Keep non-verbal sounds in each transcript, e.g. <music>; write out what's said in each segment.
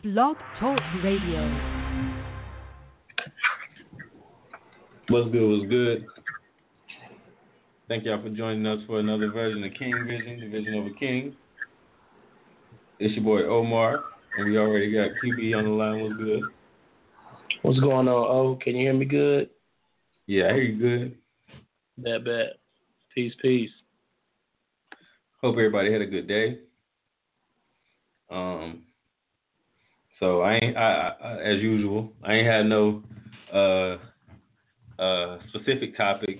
Blog Talk Radio. What's good? What's good? Thank y'all for joining us for another version of King Vision, the Vision over King. It's your boy Omar, and we already got QB on the line. What's good? What's going on? Oh, can you hear me good? Yeah, I hear you good. That bad. Peace, peace. Hope everybody had a good day. Um, so I ain't, I, I, as usual, I ain't had no uh, uh, specific topic.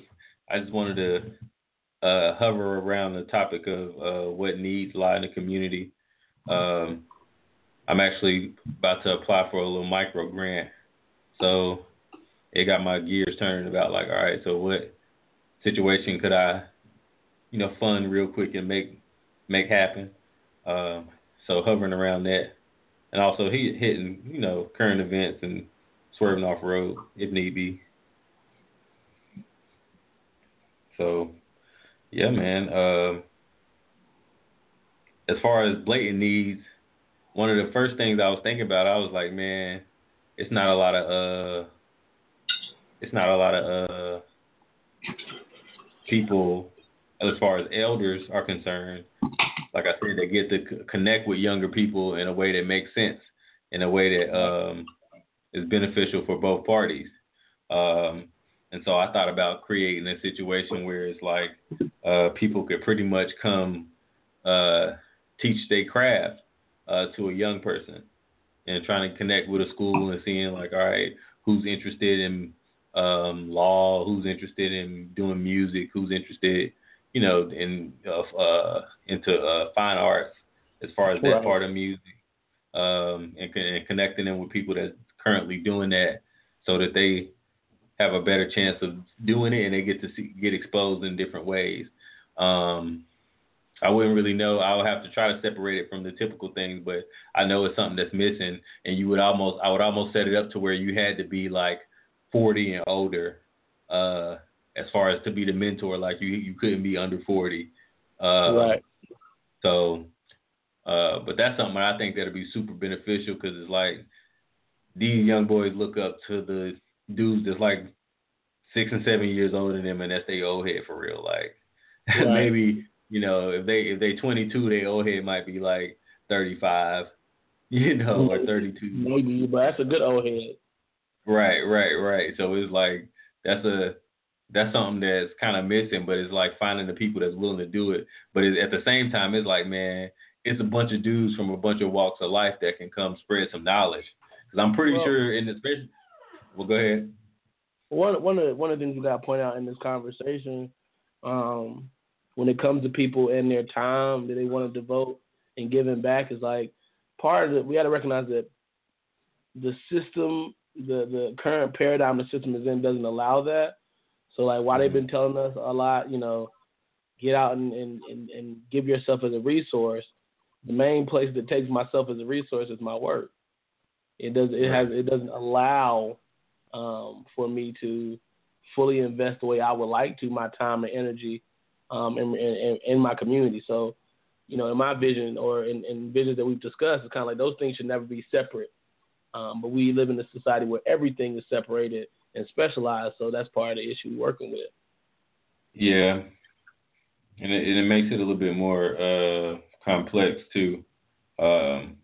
I just wanted to uh, hover around the topic of uh, what needs lie in the community. Um, I'm actually about to apply for a little micro grant, so it got my gears turning about like, all right, so what situation could I, you know, fund real quick and make make happen? Um, so hovering around that, and also he hitting, you know, current events and swerving off road if need be. So, yeah, man. Uh, as far as blatant needs, one of the first things I was thinking about, I was like, man, it's not a lot of uh, it's not a lot of uh, people as far as elders are concerned. Like I said, they get to connect with younger people in a way that makes sense, in a way that um, is beneficial for both parties. Um, and so I thought about creating a situation where it's like uh, people could pretty much come uh, teach their craft uh, to a young person and trying to connect with a school and seeing like, all right, who's interested in um, law, who's interested in doing music, who's interested, you know, in uh, uh, into uh, fine arts as far as that right. part of music, um, and, and connecting them with people that's currently doing that, so that they have a better chance of doing it and they get to see, get exposed in different ways. Um, I wouldn't really know. I would have to try to separate it from the typical things, but I know it's something that's missing. And you would almost, I would almost set it up to where you had to be like 40 and older, uh, as far as to be the mentor. Like you, you couldn't be under 40. Uh, right. So, uh, but that's something I think that'll be super beneficial because it's like these young boys look up to the dudes that's like six and seven years older than them, and that's their old head for real. Like <laughs> right. maybe you know if they if they 22, their old head might be like 35, <laughs> you know, or 32. Maybe, but that's a good old head. Right, right, right. So it's like that's a that's something that's kind of missing, but it's like finding the people that's willing to do it. But it, at the same time, it's like man, it's a bunch of dudes from a bunch of walks of life that can come spread some knowledge. Because I'm pretty well, sure in especially well, go ahead. One one of the, one of the things we got to point out in this conversation, um, when it comes to people and their time that they want to devote and giving back, is like part of it. We got to recognize that the system, the the current paradigm the system is in, doesn't allow that. So like, why they've mm-hmm. been telling us a lot, you know, get out and, and, and, and give yourself as a resource. The main place that takes myself as a resource is my work. It does it has it doesn't allow um, for me to fully invest the way I would like to my time and energy um, in, in, in my community. So, you know, in my vision or in, in visions that we've discussed, it's kind of like those things should never be separate. Um, but we live in a society where everything is separated and specialized, so that's part of the issue we're working with. Yeah, and it, and it makes it a little bit more uh, complex too. Um,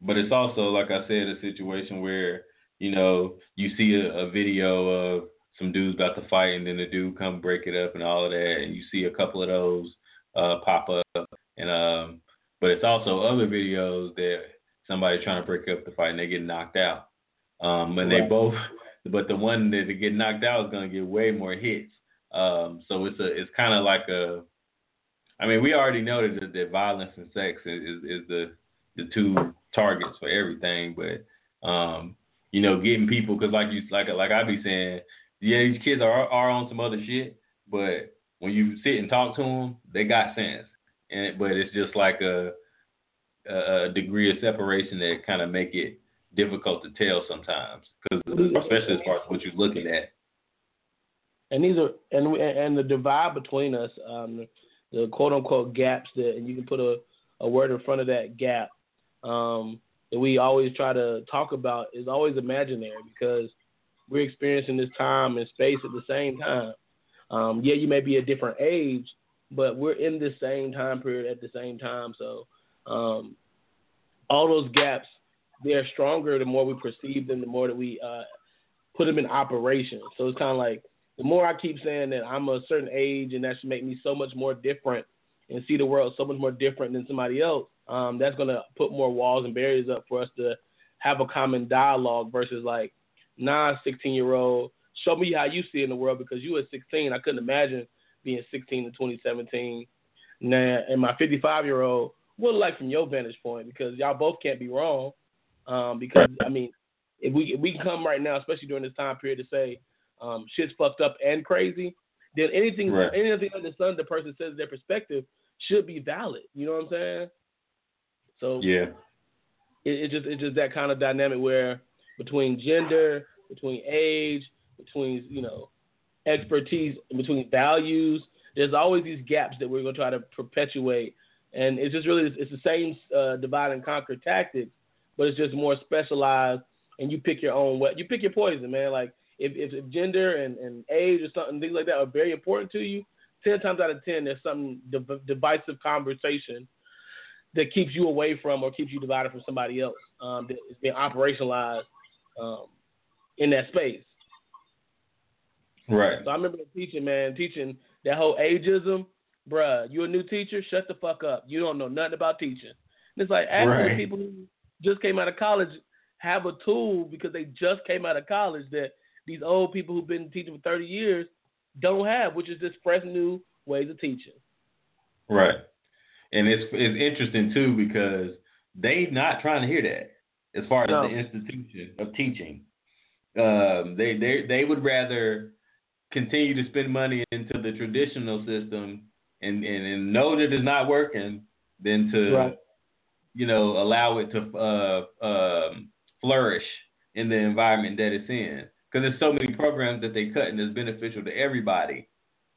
but it's also, like I said, a situation where you know, you see a, a video of some dudes about to fight, and then the dude come break it up and all of that, and you see a couple of those uh, pop up, and um, but it's also other videos that somebody trying to break up the fight and they get knocked out, um, and right. they both, but the one that get knocked out is gonna get way more hits, um, so it's a it's kind of like a, I mean, we already know that, that violence and sex is, is, is the the two targets for everything, but um, you know, getting people because like you like like I be saying, yeah, these kids are are on some other shit, but when you sit and talk to them, they got sense, and but it's just like a a degree of separation that kind of make it difficult to tell sometimes because especially as far as what you're looking at. And these are and and the divide between us, um, the quote unquote gaps that, and you can put a, a word in front of that gap. Um, that we always try to talk about is always imaginary because we're experiencing this time and space at the same time. Um, yeah, you may be a different age, but we're in the same time period at the same time. So um, all those gaps, they're stronger the more we perceive them, the more that we uh, put them in operation. So it's kind of like the more I keep saying that I'm a certain age and that should make me so much more different and see the world so much more different than somebody else, um, that's going to put more walls and barriers up for us to have a common dialogue versus like, nah, 16 year old, show me how you see in the world because you were 16. I couldn't imagine being 16 in 2017. Now, and my 55 year old, what like from your vantage point? Because y'all both can't be wrong. Um, because I mean, if we if we come right now, especially during this time period, to say um, shit's fucked up and crazy, then anything right. anything under the sun the person says their perspective should be valid. You know what I'm saying? So yeah, it, it just it's just that kind of dynamic where between gender, between age, between you know expertise, between values, there's always these gaps that we're gonna try to perpetuate, and it's just really it's the same uh, divide and conquer tactics, but it's just more specialized, and you pick your own what you pick your poison, man. Like if, if, if gender and, and age or something things like that are very important to you, ten times out of ten there's some div- divisive conversation that keeps you away from or keeps you divided from somebody else um, that is being operationalized um, in that space. Right. So I remember teaching, man, teaching that whole ageism. Bruh, you a new teacher? Shut the fuck up. You don't know nothing about teaching. And it's like actually right. people who just came out of college have a tool because they just came out of college that these old people who've been teaching for 30 years don't have, which is this fresh new ways of teaching. Right and it's it's interesting too because they not trying to hear that as far as no. the institution of teaching. Um, they they they would rather continue to spend money into the traditional system and and, and know that it's not working than to right. You know allow it to uh, um, flourish in the environment that it's in because there's so many programs that they cut and it's beneficial to everybody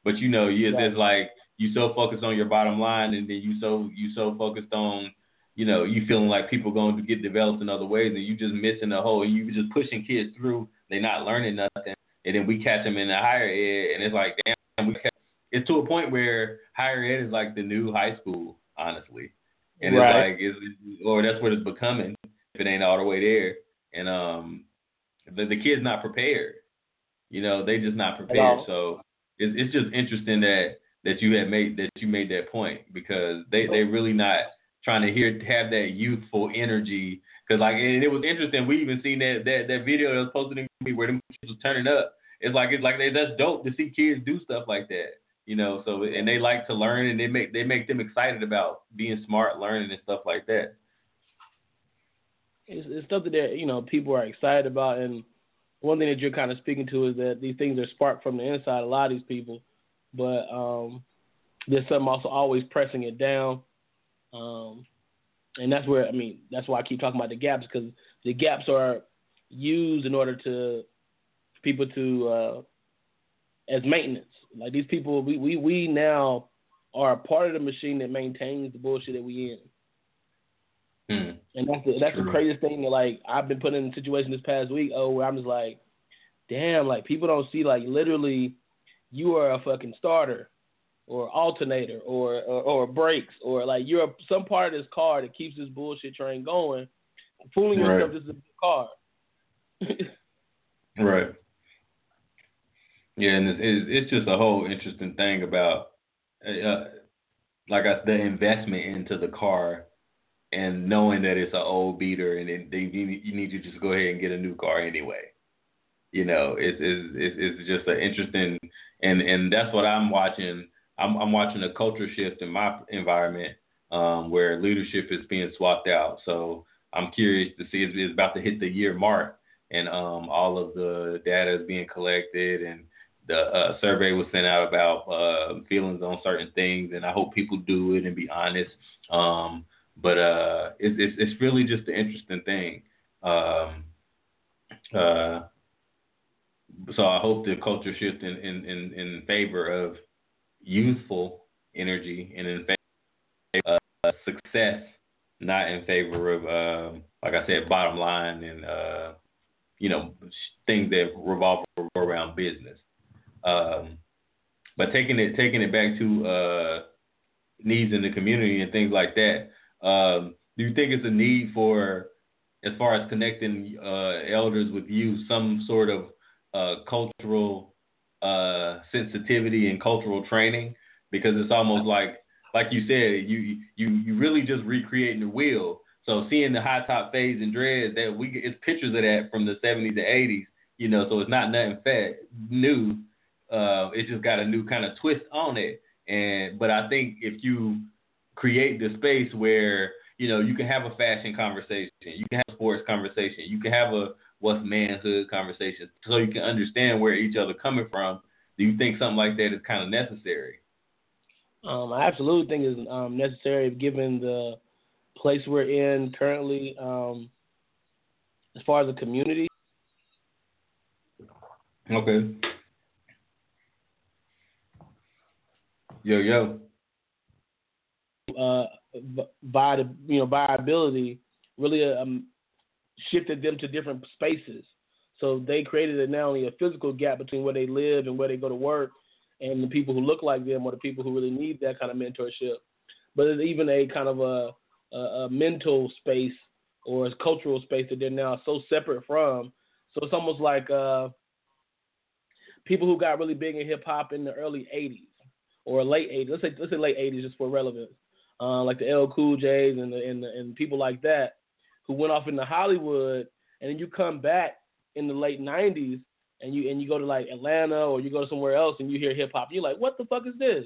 but you know you there's like you so focused on your bottom line, and then you so you so focused on you know you feeling like people going to get developed in other ways, and you just missing the whole. You just pushing kids through. They're not learning nothing, and then we catch them in the higher ed, and it's like damn, we catch, it's to a point where higher ed is like the new high school, honestly, and right. it's like it's, or that's what it's becoming if it ain't all the way there, and um, the the kids not prepared. You know, they just not prepared. So it's it's just interesting that that you had made that you made that point because they they really not trying to hear have that youthful energy because like and it was interesting we even seen that that that video that was posted in me where them kids was turning up it's like it's like they, that's dope to see kids do stuff like that you know so and they like to learn and they make they make them excited about being smart learning and stuff like that it's, it's something that you know people are excited about and one thing that you're kind of speaking to is that these things are sparked from the inside a lot of these people but um, there's something also always pressing it down. Um, and that's where I mean that's why I keep talking about the gaps because the gaps are used in order to people to uh, as maintenance. Like these people, we, we we now are a part of the machine that maintains the bullshit that we in. Hmm. And that's the, that's the craziest thing that like I've been put in a situation this past week. Oh, where I'm just like, damn, like people don't see like literally you are a fucking starter or alternator or, or or brakes or like you're a, some part of this car that keeps this bullshit train going. Fooling right. yourself, this is a car. <laughs> right. Yeah, and it's, it's just a whole interesting thing about, uh, like I, the investment into the car, and knowing that it's an old beater, and you need to just go ahead and get a new car anyway. You know, it's it's it's just an interesting and and that's what I'm watching. I'm, I'm watching a culture shift in my environment um, where leadership is being swapped out. So I'm curious to see. It's, it's about to hit the year mark, and um, all of the data is being collected, and the uh, survey was sent out about uh, feelings on certain things, and I hope people do it and be honest. Um, but uh, it's, it's it's really just an interesting thing. Um, uh, so I hope the culture shift in, in, in, in favor of youthful energy and in favor of uh, success, not in favor of uh, like I said, bottom line and uh, you know things that revolve around business. Um, but taking it taking it back to uh, needs in the community and things like that. Um, do you think it's a need for, as far as connecting uh, elders with youth, some sort of uh, cultural uh, sensitivity and cultural training? Because it's almost like, like you said, you you you really just recreating the wheel. So seeing the high top fades and dreads, that we it's pictures of that from the 70s and 80s, you know. So it's not nothing fat new. Uh, it's just got a new kind of twist on it. And but I think if you create the space where you know you can have a fashion conversation, you can have a sports conversation, you can have a what's manhood conversation, so you can understand where each other coming from. Do you think something like that is kind of necessary? Um, I absolutely think it's um, necessary given the place we're in currently, um, as far as the community. Okay. Yo yo. Uh, by the you know viability really um, shifted them to different spaces. So they created not only a physical gap between where they live and where they go to work, and the people who look like them or the people who really need that kind of mentorship, but it's even a kind of a, a, a mental space or a cultural space that they're now so separate from. So it's almost like uh, people who got really big in hip hop in the early '80s or late 80s. Let's say let's say late 80s just for relevance. Uh, like the LL Cool J's and the, and the, and people like that who went off into Hollywood, and then you come back in the late 90s and you and you go to like Atlanta or you go to somewhere else and you hear hip hop, you're like, what the fuck is this?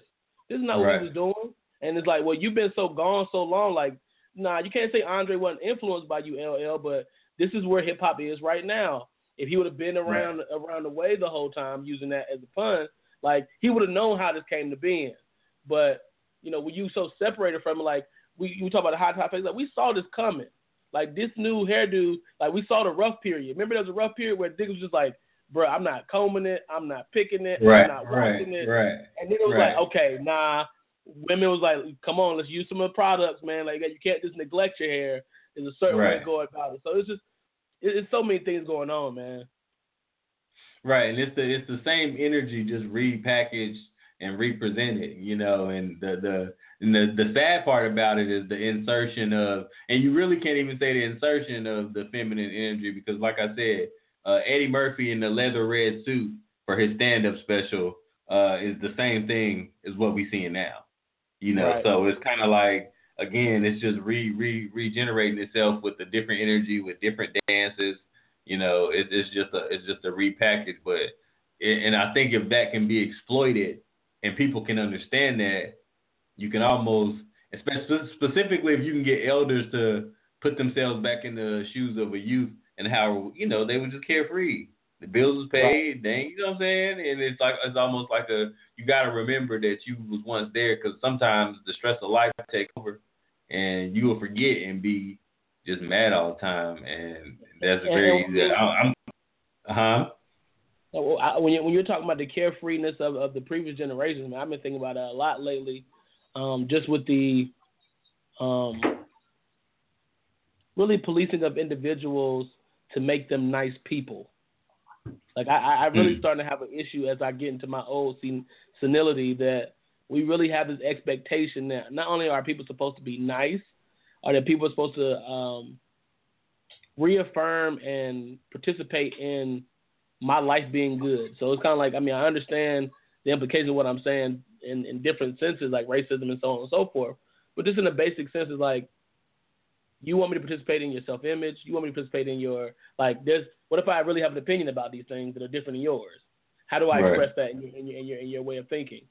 This is not right. what he was doing. And it's like, well, you've been so gone so long. Like, nah, you can't say Andre wasn't influenced by you, LL, but this is where hip hop is right now. If he would have been around right. around the way the whole time using that as a pun, like he would have known how this came to be. But you know, when you so separated from it, like we we talk about the hot top face, like we saw this coming. Like this new hairdo, like we saw the rough period. Remember there was a rough period where Dick was just like, bro, I'm not combing it, I'm not picking it, right, I'm not washing right, it. Right. And then it was right. like, okay, nah. Women was like, come on, let's use some of the products, man. Like you can't just neglect your hair. There's a certain right. way to go about it. So it's just, it's so many things going on, man. Right, and it's the it's the same energy just repackaged and represented, you know, and the the and the, the sad part about it is the insertion of, and you really can't even say the insertion of the feminine energy because, like I said, uh, Eddie Murphy in the leather red suit for his stand-up special uh, is the same thing as what we seeing now, you know. Right. So it's kind of like again, it's just re re regenerating itself with a different energy, with different dances. You know, it, it's just a it's just a repackage, but and I think if that can be exploited and people can understand that, you can almost, especially specifically if you can get elders to put themselves back in the shoes of a youth and how you know they were just carefree. The bills was paid, dang, you know what I'm saying? And it's like it's almost like a you got to remember that you was once there because sometimes the stress of life take over, and you will forget and be just mad all the time, and that's very easy. I'm, huh. When you when you're talking about the carefreeness of, of the previous generations, man, I've been thinking about that a lot lately um, just with the um, really policing of individuals to make them nice people. Like I, I really mm. starting to have an issue as I get into my old sen- senility that we really have this expectation that not only are people supposed to be nice, are that people are supposed to um, reaffirm and participate in my life being good. So it's kind of like I mean I understand the implication of what I'm saying in, in different senses, like racism and so on and so forth. But just in a basic sense, is like you want me to participate in your self image. You want me to participate in your like. There's what if I really have an opinion about these things that are different than yours? How do I right. express that in your, in your in your in your way of thinking?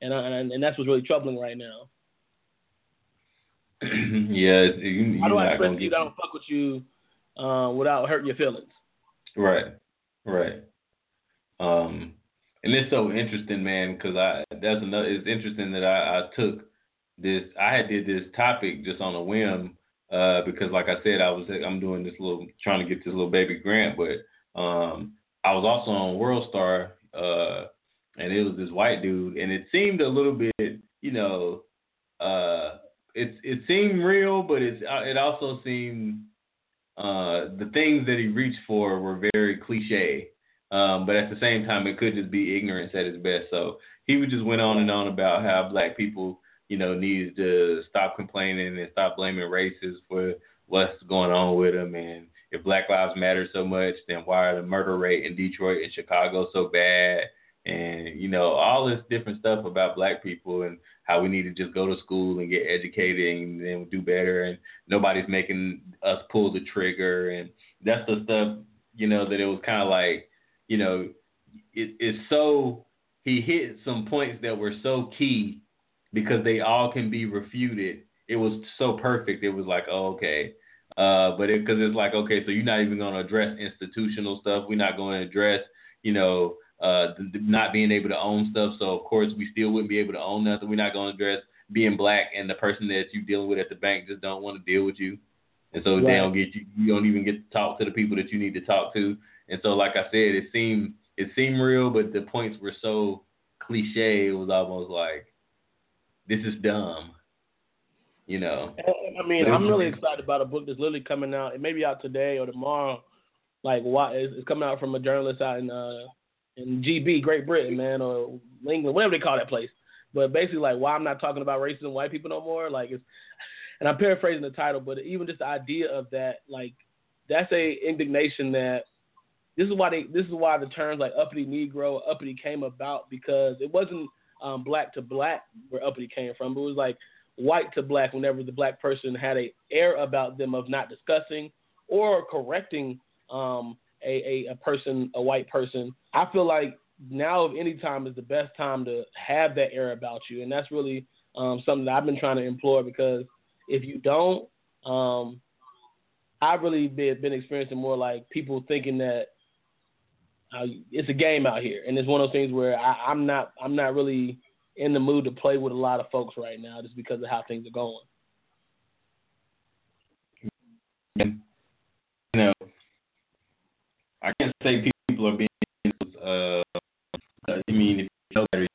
And and and that's what's really troubling right now. <clears throat> yeah, you, how do I express to you I don't fuck with you uh, without hurting your feelings? Right, right. Um, and it's so interesting, man, because I that's another. It's interesting that I, I took this. I had did this topic just on a whim uh, because, like I said, I was I'm doing this little trying to get this little baby grant, but um, I was also on World Star, uh, and it was this white dude, and it seemed a little bit, you know, uh, it it seemed real, but it's uh, it also seemed uh, the things that he reached for were very cliche. Um, but at the same time, it could just be ignorance at its best. So he would just went on and on about how black people, you know, needs to stop complaining and stop blaming races for what's going on with them. And if Black Lives Matter so much, then why are the murder rate in Detroit and Chicago so bad? And you know, all this different stuff about black people and how we need to just go to school and get educated and then do better. And nobody's making us pull the trigger. And that's the stuff, you know, that it was kind of like, you know, it, it's so he hit some points that were so key because they all can be refuted. It was so perfect. It was like, oh, okay. Uh, but because it, it's like, okay, so you're not even going to address institutional stuff. We're not going to address, you know, uh, not being able to own stuff. So of course we still wouldn't be able to own nothing. We're not going to address being black and the person that you're dealing with at the bank just don't want to deal with you, and so right. they don't get you. You don't even get to talk to the people that you need to talk to. And so, like I said, it seemed it seemed real, but the points were so cliche. It was almost like this is dumb. You know. I mean, I'm really excited about a book that's literally coming out. It may be out today or tomorrow. Like, why it's coming out from a journalist out in uh, in GB, Great Britain, man, or England, whatever they call that place. But basically, like, why I'm not talking about racism, white people no more. Like, it's, and I'm paraphrasing the title, but even just the idea of that, like, that's a indignation that this is why they, this is why the terms like uppity Negro, uppity came about because it wasn't um, black to black where uppity came from. It was like white to black whenever the black person had a air about them of not discussing or correcting um, a, a, a person, a white person, I feel like now of any time is the best time to have that air about you, and that's really um, something that I've been trying to implore because if you don't, um, I've really been, been experiencing more like people thinking that uh, it's a game out here, and it's one of those things where I, I'm not I'm not really in the mood to play with a lot of folks right now just because of how things are going. I can't say people are being. Uh, I mean, if you know better,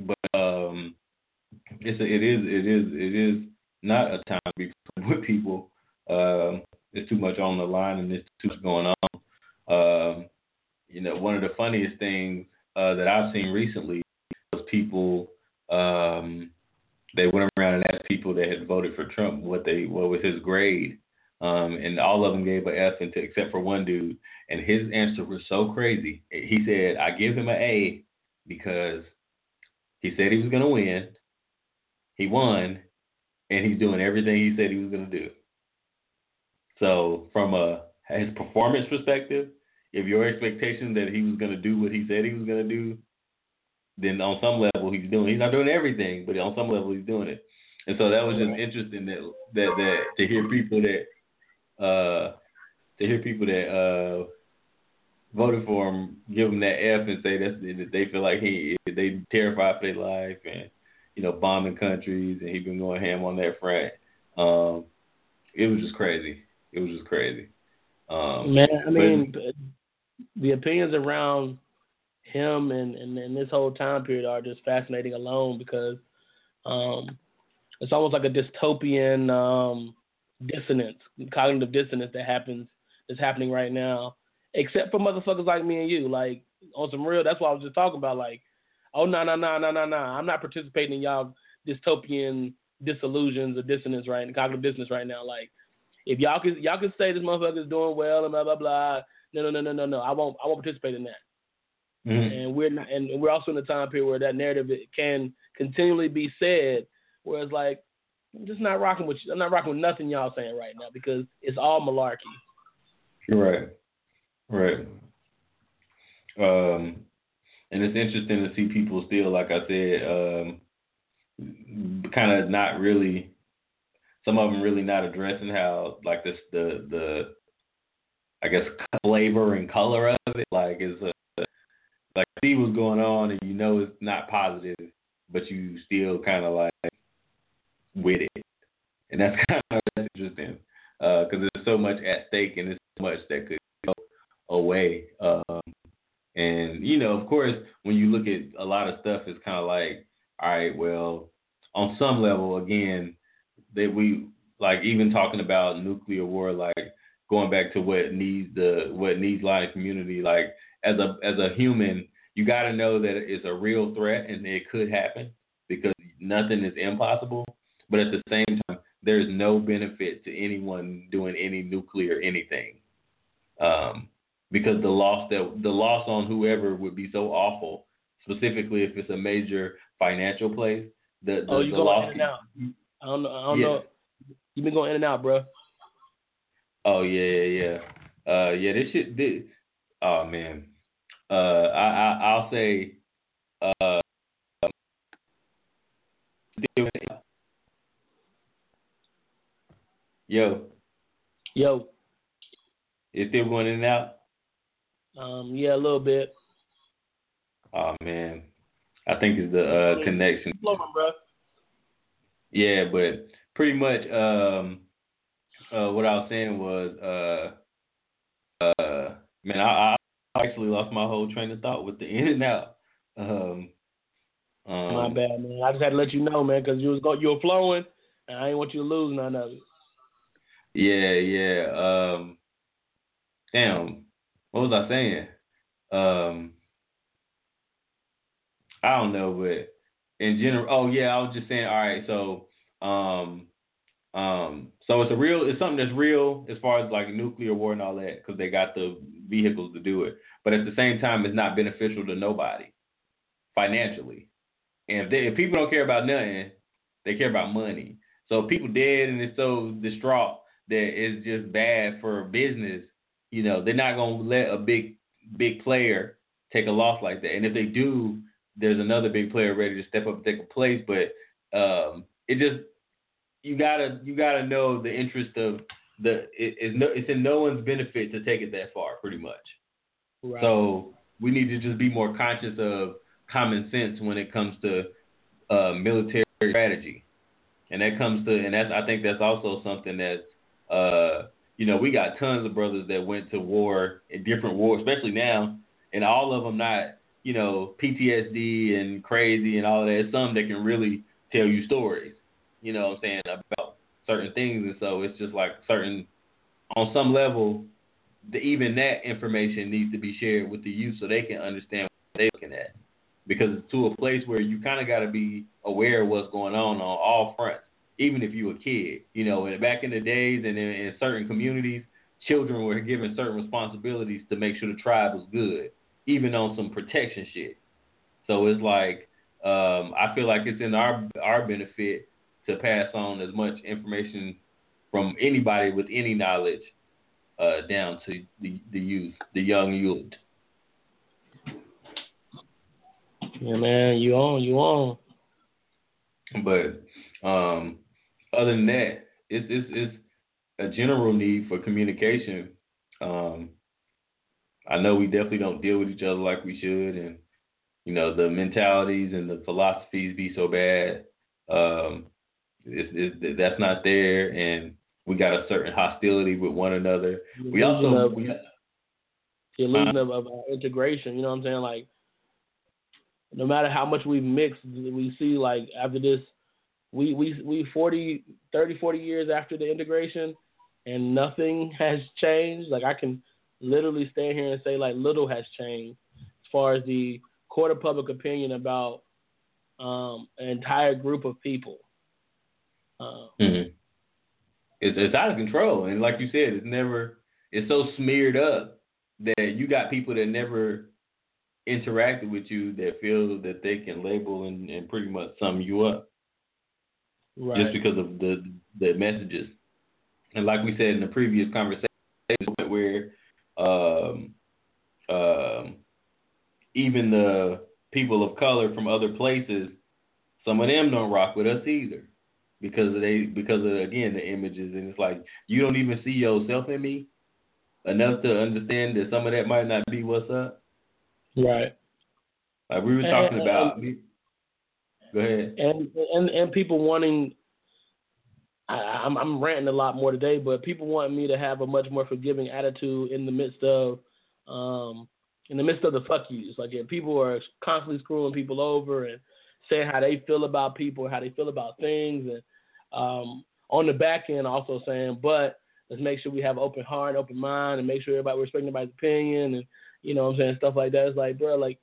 but um, it's a, it is it is it is not a time to be with people. Uh, there's too much on the line and there's too much going on. Um, you know, one of the funniest things uh, that I've seen recently was people um, they went around and asked people that had voted for Trump what they what was his grade, um, and all of them gave an F into, except for one dude. And his answer was so crazy. He said, I give him an A because he said he was going to win. He won, and he's doing everything he said he was going to do. So, from a his performance perspective, if your expectation that he was going to do what he said he was going to do, then on some level he's doing. He's not doing everything, but on some level he's doing it. And so that was just interesting that that that to hear people that uh, to hear people that uh, voted for him give him that F and say that's that they feel like he they terrified for their life and you know bombing countries and he been going ham on that front. Um, it was just crazy. It was just crazy. Um, Man, I mean, but, the opinions around him and, and, and this whole time period are just fascinating alone because um, it's almost like a dystopian um, dissonance, cognitive dissonance that happens that's happening right now. Except for motherfuckers like me and you, like on some real. That's what I was just talking about. Like, oh no no no no no no, I'm not participating in y'all dystopian disillusions or dissonance right, and cognitive dissonance right now. Like, if y'all can y'all can say this motherfucker is doing well and blah blah blah. No no no no no no. I won't I won't participate in that. Mm-hmm. And we're not, and we're also in a time period where that narrative can continually be said, where it's like, I'm just not rocking with you. I'm not rocking with nothing y'all saying right now because it's all malarkey. Right. Right. Um, and it's interesting to see people still, like I said, um, kind of not really. Some of them really not addressing how, like this, the the, I guess flavor and color of it, like is a, like see what's going on, and you know it's not positive, but you still kind of like with it, and that's <laughs> kind of interesting because uh, there's so much at stake and there's so much that could go away. Um, and you know, of course, when you look at a lot of stuff, it's kind of like, all right, well, on some level, again, that we like even talking about nuclear war, like going back to what needs the what needs line community, like as a as a human, you got to know that it's a real threat and it could happen because nothing is impossible. But at the same time, there's no benefit to anyone doing any nuclear anything, um, because the loss that the loss on whoever would be so awful. Specifically, if it's a major financial place, the, the oh, you the go in and out. I don't know. I don't Yeah. know. You've been going in and out, bro. Oh yeah, yeah, yeah. Uh, yeah, this shit. This, oh man. Uh, I, I I'll say. Uh, yo, Yo, it's still going in and out. um, yeah, a little bit. Oh man, I think it's the uh, connection. Flowing, bro. Yeah, but pretty much, um, uh, what I was saying was, uh, uh, man, I, I actually lost my whole train of thought with the <laughs> in and out. Um, um, My bad, man. I just had to let you know, man, because you was go, you were flowing, and I didn't want you to lose none of it. Yeah, yeah. Um, damn, what was I saying? Um, I don't know, but in general, oh yeah, I was just saying. All right, so, um, um, so it's a real, it's something that's real as far as like nuclear war and all that, because they got the vehicles to do it. But at the same time, it's not beneficial to nobody financially. And if, they, if people don't care about nothing, they care about money. So people dead and it's so distraught that it's just bad for business, you know, they're not gonna let a big big player take a loss like that. And if they do, there's another big player ready to step up and take a place. But um, it just you gotta you gotta know the interest of the it, it's no it's in no one's benefit to take it that far, pretty much. Right. So we need to just be more conscious of common sense when it comes to uh, military strategy, and that comes to and that's I think that's also something that uh, you know we got tons of brothers that went to war in different wars, especially now, and all of them not you know PTSD and crazy and all that. Some that can really tell you stories, you know what I'm saying about certain things, and so it's just like certain on some level the, even that information needs to be shared with the youth so they can understand what they're looking at. Because it's to a place where you kind of got to be aware of what's going on on all fronts, even if you're a kid. You know, and back in the days and in, in certain communities, children were given certain responsibilities to make sure the tribe was good, even on some protection shit. So it's like um, I feel like it's in our our benefit to pass on as much information from anybody with any knowledge uh, down to the, the youth, the young youth. yeah, man, you on, you on. But um, other than that, it's, it's it's a general need for communication. Um, I know we definitely don't deal with each other like we should, and you know the mentalities and the philosophies be so bad. Um, it's, it's, that's not there, and we got a certain hostility with one another. The We also of, we, the illusion of, of uh, integration. You know what I'm saying? Like, no matter how much we mix, we see like after this, we we we 40, 30, 40 years after the integration, and nothing <laughs> has changed. Like I can literally stand here and say like little has changed as far as the court of public opinion about um, an entire group of people. Uh, Mhm. It's it's out of control, and like you said, it's never. It's so smeared up that you got people that never interacted with you that feel that they can label and, and pretty much sum you up right. just because of the the messages. And like we said in the previous conversation, where um, um, even the people of color from other places, some of them don't rock with us either because of they because of again the images and it's like you don't even see yourself in me enough to understand that some of that might not be what's up. right. Like we were And- talking and- about. Go ahead. and and and people wanting I, I'm I'm ranting a lot more today, but people want me to have a much more forgiving attitude in the midst of um in the midst of the fuck yous. Like if people are constantly screwing people over and saying how they feel about people, how they feel about things and um on the back end also saying, but let's make sure we have open heart, open mind, and make sure everybody respecting everybody's opinion, and you know what I'm saying stuff like that. It's like, bro, like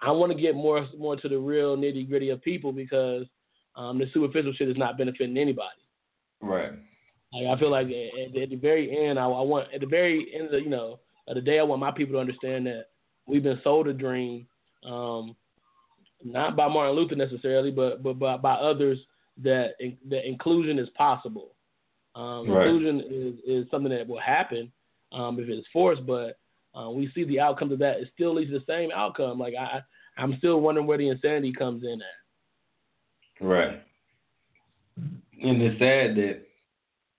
I want to get more more to the real nitty gritty of people because um, the superficial shit is not benefiting anybody. Right. Like I feel like at, at the very end, I, I, want at the very end of the, you know of the day, I want my people to understand that we've been sold a dream, um, not by Martin Luther necessarily, but but by, by others that in, that inclusion is possible. Um, right. Inclusion is, is something that will happen um, if it's forced, but uh, we see the outcomes of that. It still leads to the same outcome. Like I, I'm still wondering where the insanity comes in at. Right. And it's sad that,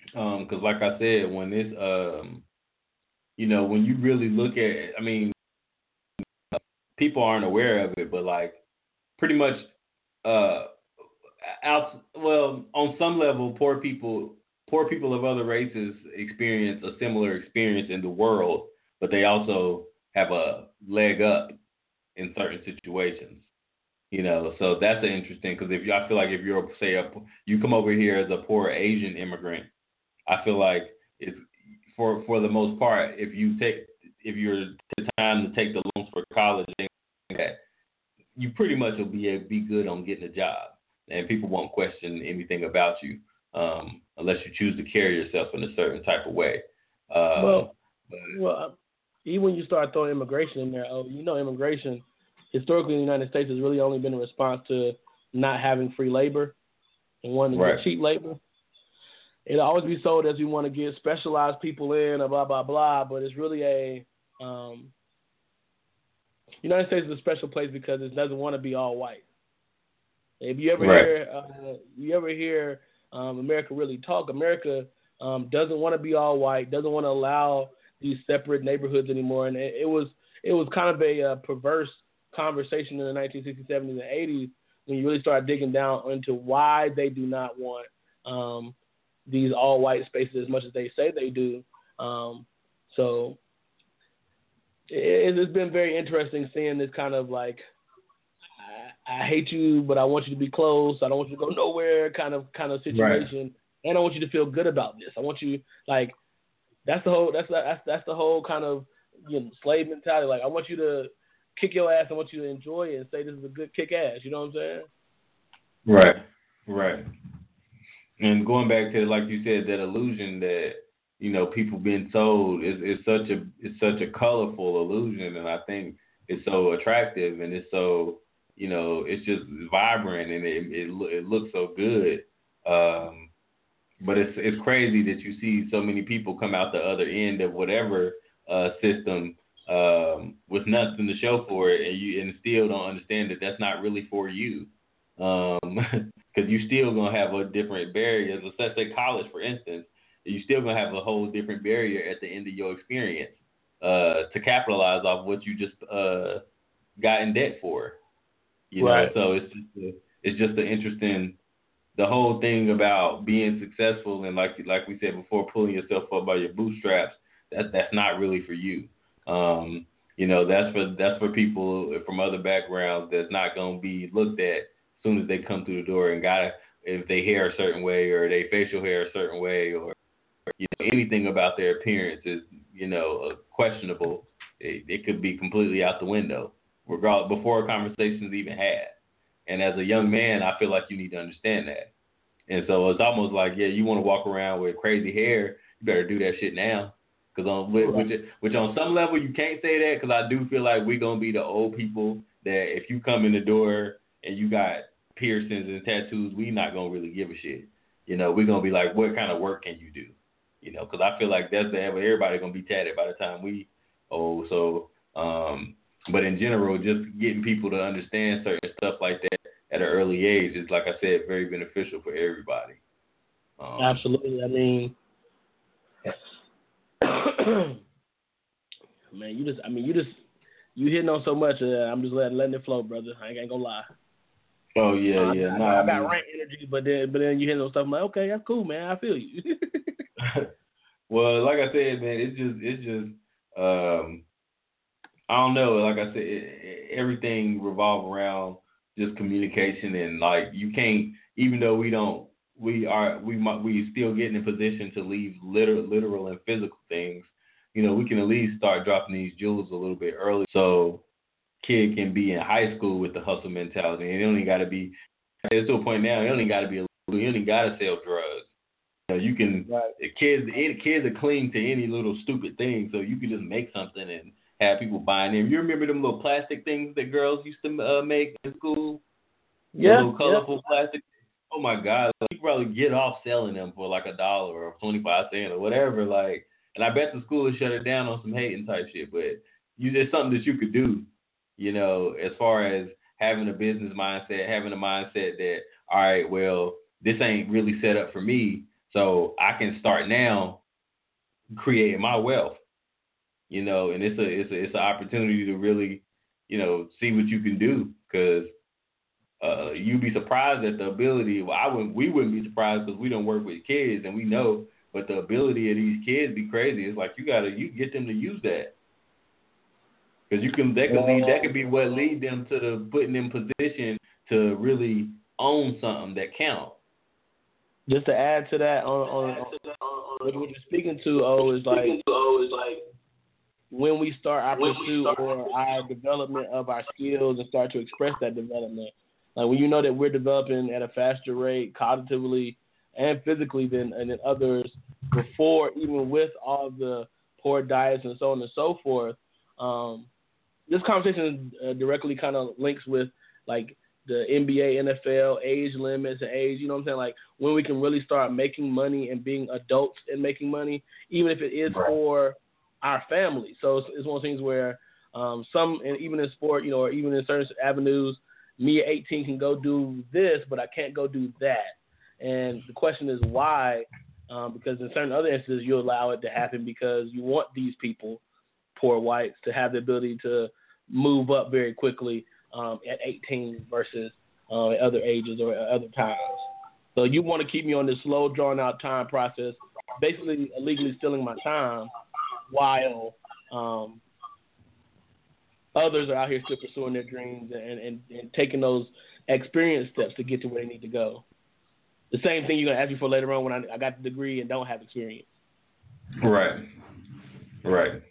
because um, like I said, when this, um, you know, when you really look at, I mean, people aren't aware of it, but like, pretty much, uh, out well, on some level, poor people, poor people of other races experience a similar experience in the world, but they also have a leg up in certain situations. You know, so that's interesting because if you, I feel like if you're say a, you come over here as a poor Asian immigrant, I feel like it's for for the most part if you take if you're the time to take the loans for college, that you pretty much will be be good on getting a job, and people won't question anything about you um, unless you choose to carry yourself in a certain type of way. Uh, well, but, well, even when you start throwing immigration in there, oh, you know, immigration historically in the United States has really only been a response to not having free labor and wanting to right. get cheap labor. It'll always be sold as we want to get specialized people in, blah blah blah. But it's really a um, United States is a special place because it doesn't want to be all white. If you ever right. hear, uh, you ever hear um, America really talk, America um, doesn't want to be all white, doesn't want to allow these separate neighborhoods anymore. And it, it was it was kind of a uh, perverse conversation in the 1960s, 70s, and 80s when you really start digging down into why they do not want um, these all white spaces as much as they say they do. Um, so it, it's been very interesting seeing this kind of like I, I, hate you, but I want you to be close. I don't want you to go nowhere kind of kind of situation. Right. And I want you to feel good about this. I want you like that's the whole that's that's that's the whole kind of you know slave mentality. Like I want you to kick your ass. I want you to enjoy it and say this is a good kick ass. You know what I'm saying? Right, right. And going back to like you said, that illusion that you know people being told is is such a it's such a colorful illusion, and I think it's so attractive and it's so you know it's just vibrant and it it, it looks so good. Um, but it's it's crazy that you see so many people come out the other end of whatever uh, system um, with nothing to show for it, and you and still don't understand that that's not really for you, because um, <laughs> you still gonna have a different barrier. Let's say college, for instance, you still gonna have a whole different barrier at the end of your experience uh, to capitalize off what you just uh, got in debt for. You right. know, so it's just a, it's just an interesting the whole thing about being successful and like like we said before, pulling yourself up by your bootstraps, that that's not really for you. Um, you know, that's for that's for people from other backgrounds that's not gonna be looked at as soon as they come through the door and got if they hair a certain way or they facial hair a certain way or you know anything about their appearance is you know uh, questionable. It, it could be completely out the window, regardless before a conversation's even had. And as a young man, I feel like you need to understand that. And so it's almost like, yeah, you want to walk around with crazy hair, you better do that shit now. Cause on which, which, which on some level you can't say that because I do feel like we're gonna be the old people that if you come in the door and you got piercings and tattoos, we not gonna really give a shit. You know, we're gonna be like, what kind of work can you do? You know, because I feel like that's the everybody gonna be tatted by the time we old. So, um, but in general, just getting people to understand certain stuff like that at an early age is, like I said, very beneficial for everybody. Um, Absolutely. I mean, <coughs> man, you just, I mean, you just, you hitting on so much. Uh, I'm just letting, letting it flow, brother. I ain't gonna lie. Oh yeah, uh, yeah. I, no, I, I got rant energy, but then, but then you hit on stuff. I'm like, okay, that's cool, man. I feel you. <laughs> <laughs> well, like I said, man, it's just, it's just, um, I don't know. Like I said, it, everything revolves around just communication and like you can't even though we don't we are we might we still getting in a position to leave literal, literal and physical things, you know, we can at least start dropping these jewels a little bit early, so kid can be in high school with the hustle mentality, and it only got to be. It's to a point now. It only got to be. You only got to sell drugs. You, know, you can. Right. Kids, kids are cling to any little stupid thing, so you can just make something and have people buying them. You remember them little plastic things that girls used to uh, make in school? Yeah. Little colorful yeah. plastic. Oh my God! Like, you probably get off selling them for like a dollar or twenty five cents or whatever. Like, and I bet the school has shut it down on some hating type shit. But you, there's something that you could do. You know, as far as having a business mindset, having a mindset that all right, well, this ain't really set up for me, so I can start now creating my wealth you know, and it's a it's a it's an opportunity to really, you know, see what you can do because uh, you'd be surprised at the ability. Well, I wouldn't. We wouldn't be surprised because we don't work with kids and we know. But the ability of these kids be crazy. It's like you gotta you get them to use that because you can that could lead that could be what lead them to the putting in position to really own something that counts. Just to add to that, on, on, on what you're speaking to, oh, is like, oh, is like when we start our when pursuit start or our development of our skills and start to express that development. Like when you know that we're developing at a faster rate cognitively and physically than than others before, even with all the poor diets and so on and so forth. Um, this conversation uh, directly kind of links with like the NBA, NFL, age limits and age. You know what I'm saying? Like when we can really start making money and being adults and making money, even if it is right. for our family. So it's, it's one of those things where um, some, and even in sport, you know, or even in certain avenues, me at 18 can go do this, but I can't go do that. And the question is why? Um, because in certain other instances, you allow it to happen because you want these people, poor whites, to have the ability to move up very quickly um, at 18 versus uh, at other ages or other times. So you want to keep me on this slow, drawn out time process, basically illegally stealing my time while um, others are out here still pursuing their dreams and, and, and taking those experience steps to get to where they need to go. The same thing you're gonna ask me for later on when I, I got the degree and don't have experience. Right. Right.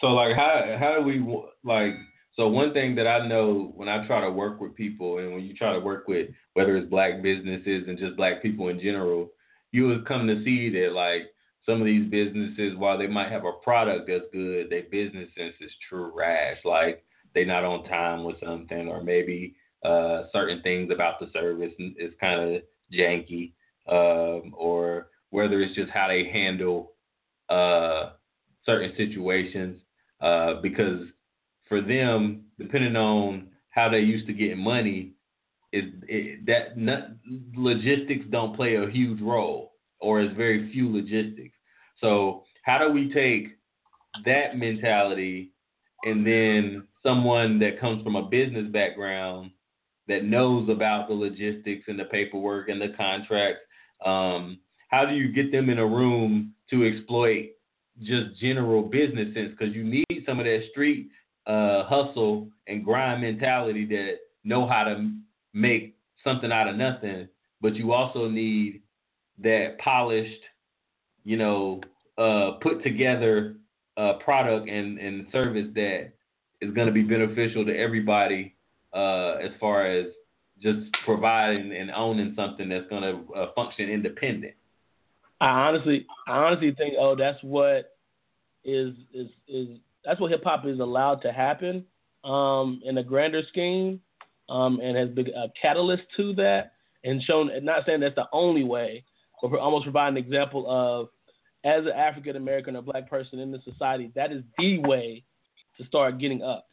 So like how how do we like so one thing that I know when I try to work with people and when you try to work with whether it's black businesses and just black people in general, you would come to see that like some of these businesses, while they might have a product that's good, their business sense is trash. Like they're not on time with something, or maybe uh, certain things about the service is kind of janky, um, or whether it's just how they handle uh, certain situations. Uh, because for them, depending on how they used to get money, is that not, logistics don't play a huge role, or is very few logistics. So how do we take that mentality and then someone that comes from a business background that knows about the logistics and the paperwork and the contracts, um, how do you get them in a room to exploit just general business sense? Because you need some of that street uh, hustle and grind mentality that know how to make something out of nothing, but you also need that polished you know, uh, put together a product and, and service that is going to be beneficial to everybody uh, as far as just providing and owning something that's going to uh, function independent. I honestly, I honestly think, oh, that's what is is is that's what hip hop is allowed to happen um, in a grander scheme, um, and has been a catalyst to that, and shown. Not saying that's the only way, but almost providing an example of as an African American or black person in the society, that is the way to start getting up.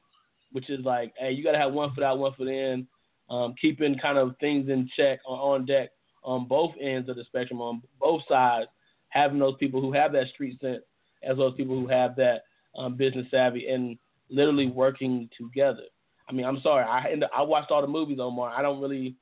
Which is like, hey, you gotta have one foot out, one foot in, um, keeping kind of things in check on, on deck on both ends of the spectrum, on both sides, having those people who have that street sense as well as people who have that um, business savvy and literally working together. I mean, I'm sorry, I I watched all the movies, Omar. I don't really.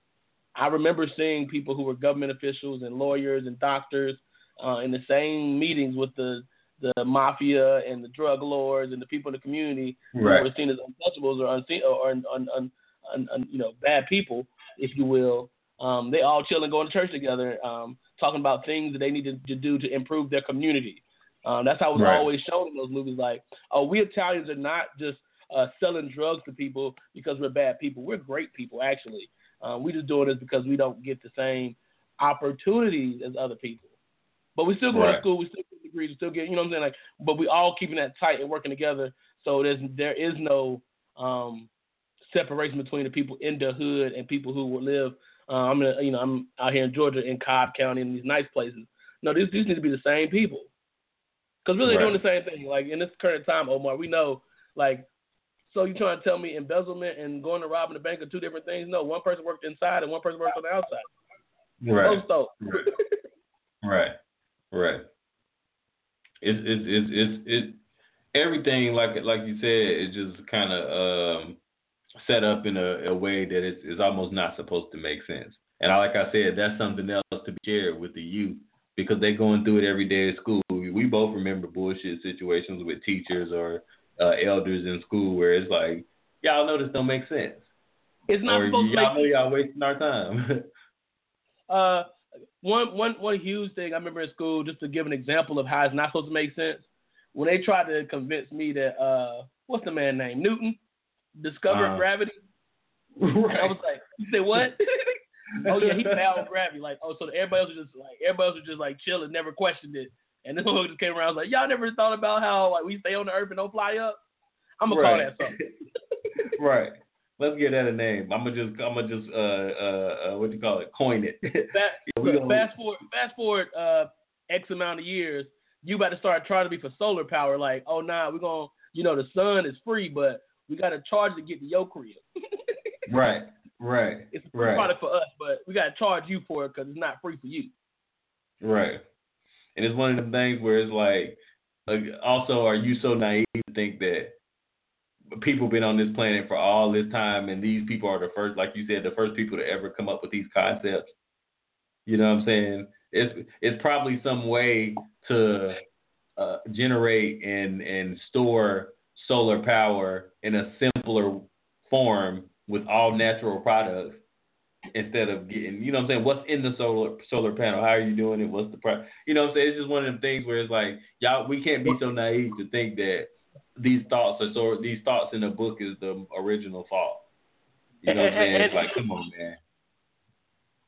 I remember seeing people who were government officials and lawyers and doctors uh, in the same meetings with the the mafia and the drug lords and the people in the community right. who were seen as untouchables or unseen or un, un, un, un, you know bad people, if you will. Um, they all chill and go to church together, um, talking about things that they need to, to do to improve their community. Um, that's how it was Right. always shown in those movies. Like, oh, we Italians are not just uh, selling drugs to people because we're bad people. We're great people, actually. Um, we just doing this because we don't get the same opportunities as other people. But we still go to school. We still get degrees. We still get, you know what I'm saying? Like, but we all keeping that tight and working together. So there's there is no um, separation between the people in the hood and people who will live. Uh, I'm in, you know I'm out here in Georgia in Cobb County in these nice places. No, these these need to be the same people. Because really they're doing the same thing. Like in this current time, Omar, we know like. So you trying to tell me embezzlement and going to robbing the bank are two different things? No, one person worked inside and one person worked on the outside. Right. Both though. Right. Right. It's it's it's it's it everything like like you said is just kind of um, set up in a, a way that it's, it's almost not supposed to make sense. And I, like I said, that's something else to be shared with the youth because they're going through it every day at school. We, we both remember bullshit situations with teachers or uh, elders in school where it's like, y'all know this don't make sense, It's not or supposed to y'all make know y'all wasting our time. <laughs> Uh, one one one huge thing I remember in school, just to give an example of how it's not supposed to make sense, when they tried to convince me that uh, what's the man name Newton discovered Uh, gravity, <laughs> and I was like, you say what? <laughs> oh yeah, he found <laughs> gravity. Like oh, so everybody else was just like everybody else was just like chilling, never questioned it. And this one just came around, was like, y'all never thought about how like we stay on the earth and don't fly up. I'm gonna call that something. right. Let's give that a name. I'm gonna just, I'm gonna just, uh, uh, uh what do you call it? Coin it. <laughs> Yeah, gonna- fast forward, fast forward, uh, X amount of years, you about to start trying to be for solar power. Like, oh nah, we're gonna, you know, the sun is free, but we got to charge to get to your crib. <laughs> right. Right. It's a free Right. product for us, but we got to charge you for it because it's not free for you. Right. And it's one of the things where it's like, like, also, are you so naive to think that people been on this planet for all this time, and these people are the first, like you said, the first people to ever come up with these concepts? You know what I'm saying? It's it's probably some way to uh, generate and and store solar power in a simpler form with all natural products instead of getting, you know what I'm saying, what's in the solar solar panel? How are you doing it? What's the? You know what I'm saying? It's just one of them things where it's like, y'all, we can't be so naive to think that these thoughts are so these thoughts in the book is the original thought. You know what I'm saying? It's like, come on, man.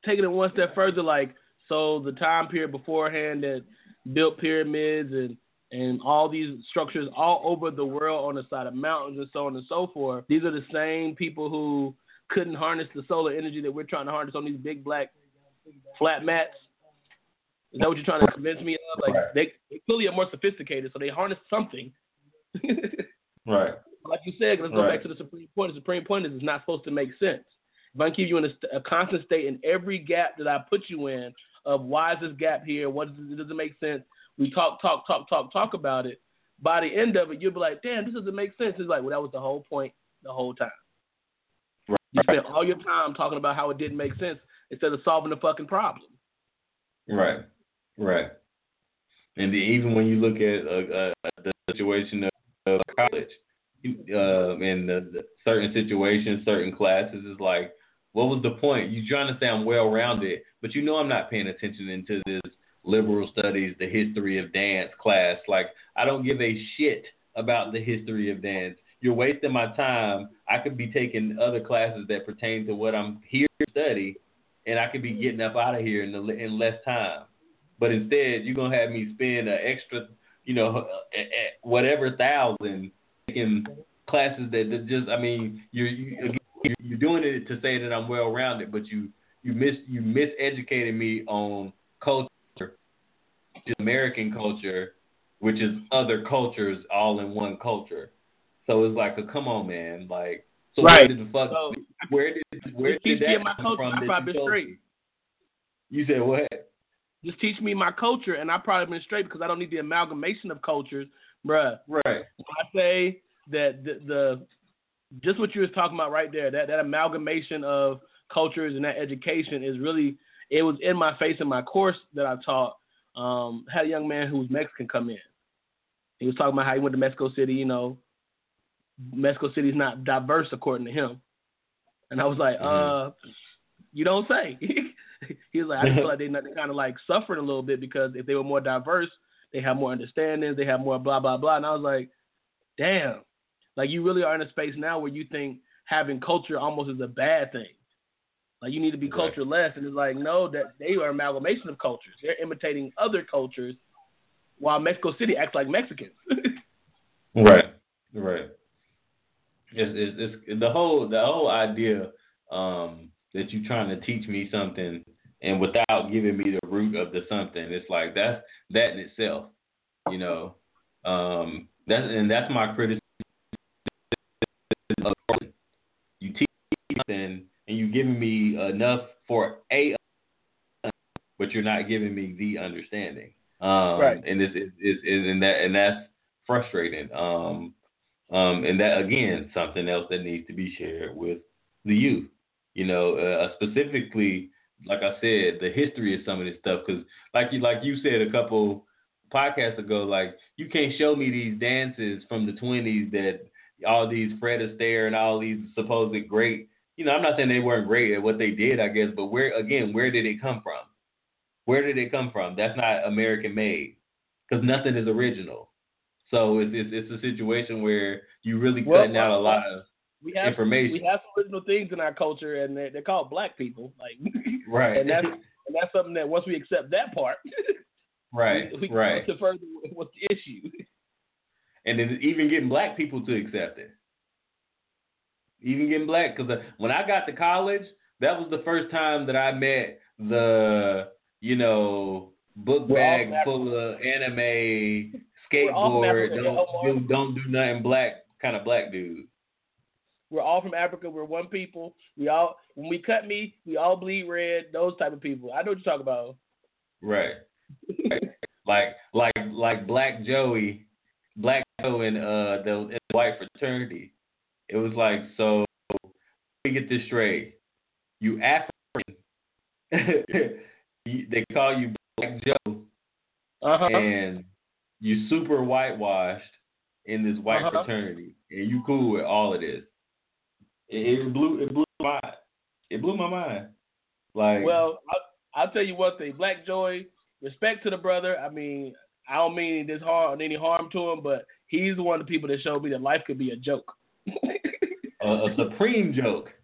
Taking it one step further, like so, the time period beforehand that built pyramids and and all these structures all over the world on the side of mountains and so on and so forth. These are the same people who couldn't harness the solar energy that we're trying to harness on these big black flat mats. Is that what you're trying to convince me of? Like they, they clearly are more sophisticated, so they harness something. Right. <laughs> like you said, let's go Right. back to the supreme point. The supreme point is it's not supposed to make sense. If I keep you in a, a constant state in every gap that I put you in of why is this gap here? What does it, does it make sense? We talk, talk, talk, talk, talk about it. By the end of it, you'll be like, damn, this doesn't make sense. It's like, well, that was the whole point the whole time. Right. You spent all your time talking about how it didn't make sense instead of solving the fucking problem. Right. Right. And then even when you look at uh, uh, the situation college, uh, and the, the certain situations, certain classes, is like, what was the point? You're trying to say I'm well rounded, but you know I'm not paying attention into this liberal studies, the history of dance class. Like I don't give a shit about the history of dance. You're wasting my time. I could be taking other classes that pertain to what I'm here to study, and I could be getting up out of here in, the, in less time. But instead, you're gonna have me spend an extra, you know, whatever thousand taking classes that, that just, I mean, you're you, you're- you're doing it to say that I'm well rounded, but you you miss you miseducated me on culture, just American culture, which is other cultures all in one culture. So it's like, a, come on, man, like. So Right. where did the fuck? So, where did where did that my come culture, from? I that probably you straight. You said what? Just teach me my culture, and I've probably been straight because I don't need the amalgamation of cultures, bruh. Right. When I say that the, the just what you was talking about right there, that that amalgamation of cultures and that education is really it was in my face in my course that I taught. Um, had a young man who was Mexican come in. He was talking about how he went to Mexico City. You know, Mexico City is not diverse according to him. And I was like, Mhm. uh, You don't say. <laughs> he was like, I just feel like they they kind of like suffering a little bit because if they were more diverse, they have more understanding, they have more blah blah blah. And I was like, damn, like you really are in a space now where you think having culture almost is a bad thing. Like you need to be Right. culture less, and it's like no, that they are amalgamation of cultures. They're imitating other cultures, while Mexico City acts like Mexicans. <laughs> Right, right. It's, it's, it's the whole the whole idea um, that you're trying to teach me something and without giving me the root of the something, it's like that's that in itself, you know. Um, that's and that's my criticism. You teach something and you giving me enough for a, but you're not giving me the understanding. Um, Right. And this is, is, is and that and that's frustrating. Um, um, and that again, something else that needs to be shared with the youth. You know, uh, specifically, like I said, the history of some of this stuff. Because, like you, like you said a couple podcasts ago, like you can't show me these dances from the '20s that all these Fred Astaire and all these supposed great. You know, I'm not saying they weren't great at what they did, I guess, but where again, where did it come from? Where did it come from? That's not American made, because nothing is original. So it's, it's it's a situation where you really Well, cutting out a lot of we have information. we have some original things in our culture, and they're, they're called black people. Like, <laughs> right, and that's and that's something that once we accept that part, <laughs> right, we, we right. to further what's the issue. <laughs> And then even getting black people to accept it. Even getting black, because uh, when I got to college, that was the first time that I met the, you know, book We're bag full of anime, We're all from skateboard, don't do, don't do nothing black kind of black dude. We're all from Africa. We're one people. We all when we cut meat, we all bleed red. Those type of people. I know what you're talking about. Right. <laughs> Like like like Black Joey, Black Joe in uh the, in the white fraternity. It was like so. Let me get this straight. You African. <laughs> They call you Black Joe, Uh huh. and you super whitewashed in this white Uh-huh. fraternity, and you cool with all of this. It, it blew it blew my mind. It blew my mind. Like Well, I'll, I'll tell you one thing. Black Joy, respect to the brother. I mean, I don't mean this harm any harm to him, but he's one of the people that showed me that life could be a joke. a, a supreme joke. <laughs>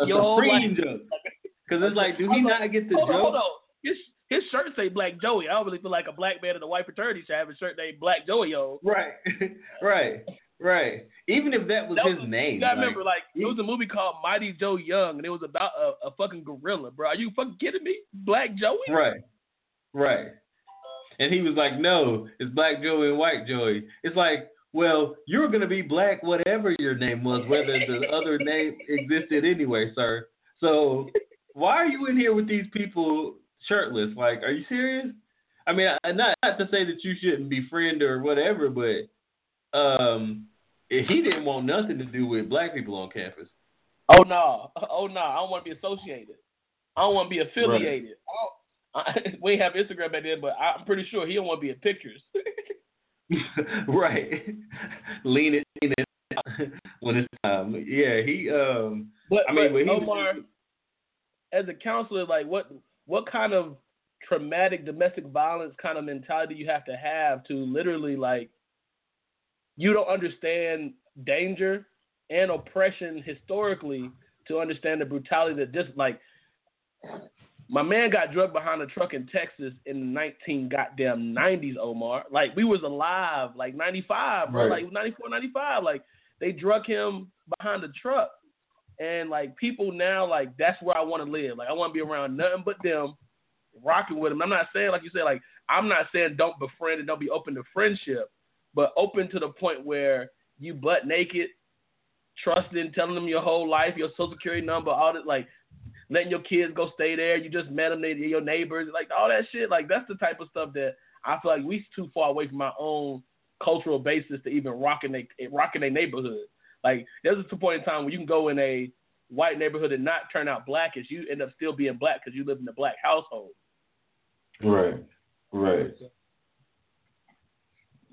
A whole supreme life- joke. Because it's like, do he not get the hold joke? on, hold on. His his shirt say Black Joey. I don't really feel like a black man in a white fraternity should have a shirt named Black Joey. Yo, Right, <laughs> right, right. Even if that was That his name, you gotta like, remember, like it was a movie called Mighty Joe Young, and it was about a, a fucking gorilla, bro. Are you fucking kidding me? Black Joey? right, right. And he was like, "No, it's Black Joey and White Joey." It's like, well, you're gonna be black, whatever your name was, whether the other name existed anyway, sir. So why are you in here with these people shirtless? Like, are you serious? I mean, not not to say that you shouldn't be friend or whatever, but um, he didn't want nothing to do with black people on campus. Oh no, oh no, I don't want to be associated. I don't want to be affiliated. Don't, I, <laughs> we ain't have Instagram back then, but I'm pretty sure he don't want to be in pictures. <laughs> <laughs> right. lean it, lean it when it's time. Yeah, he um But, I mean, but when he was- Omar, as a counselor, like what what kind of traumatic domestic violence kind of mentality you have to have to literally like you don't understand danger and oppression historically to understand the brutality that just like my man got drugged behind a truck in Texas in the 19 goddamn 90s, Omar. Like we was alive, like 95, bro, Right. like 94, 95. Like they drug him behind the truck, and like people now, like that's where I want to live. Like I want to be around nothing but them, rocking with them. I'm not saying like you said, like I'm not saying don't befriend and don't be open to friendship, but open to the point where you butt naked, trusting, telling them your whole life, your social security number, all that, like letting your kids go stay there. You just met them, they your neighbors, like all that shit. Like that's the type of stuff that I feel like we too far away from our own cultural basis to even rocking they rocking their neighborhood. Like there's a point in time where you can go in a white neighborhood and not turn out black, as You end up still being black because you live in a black household. Right. Right.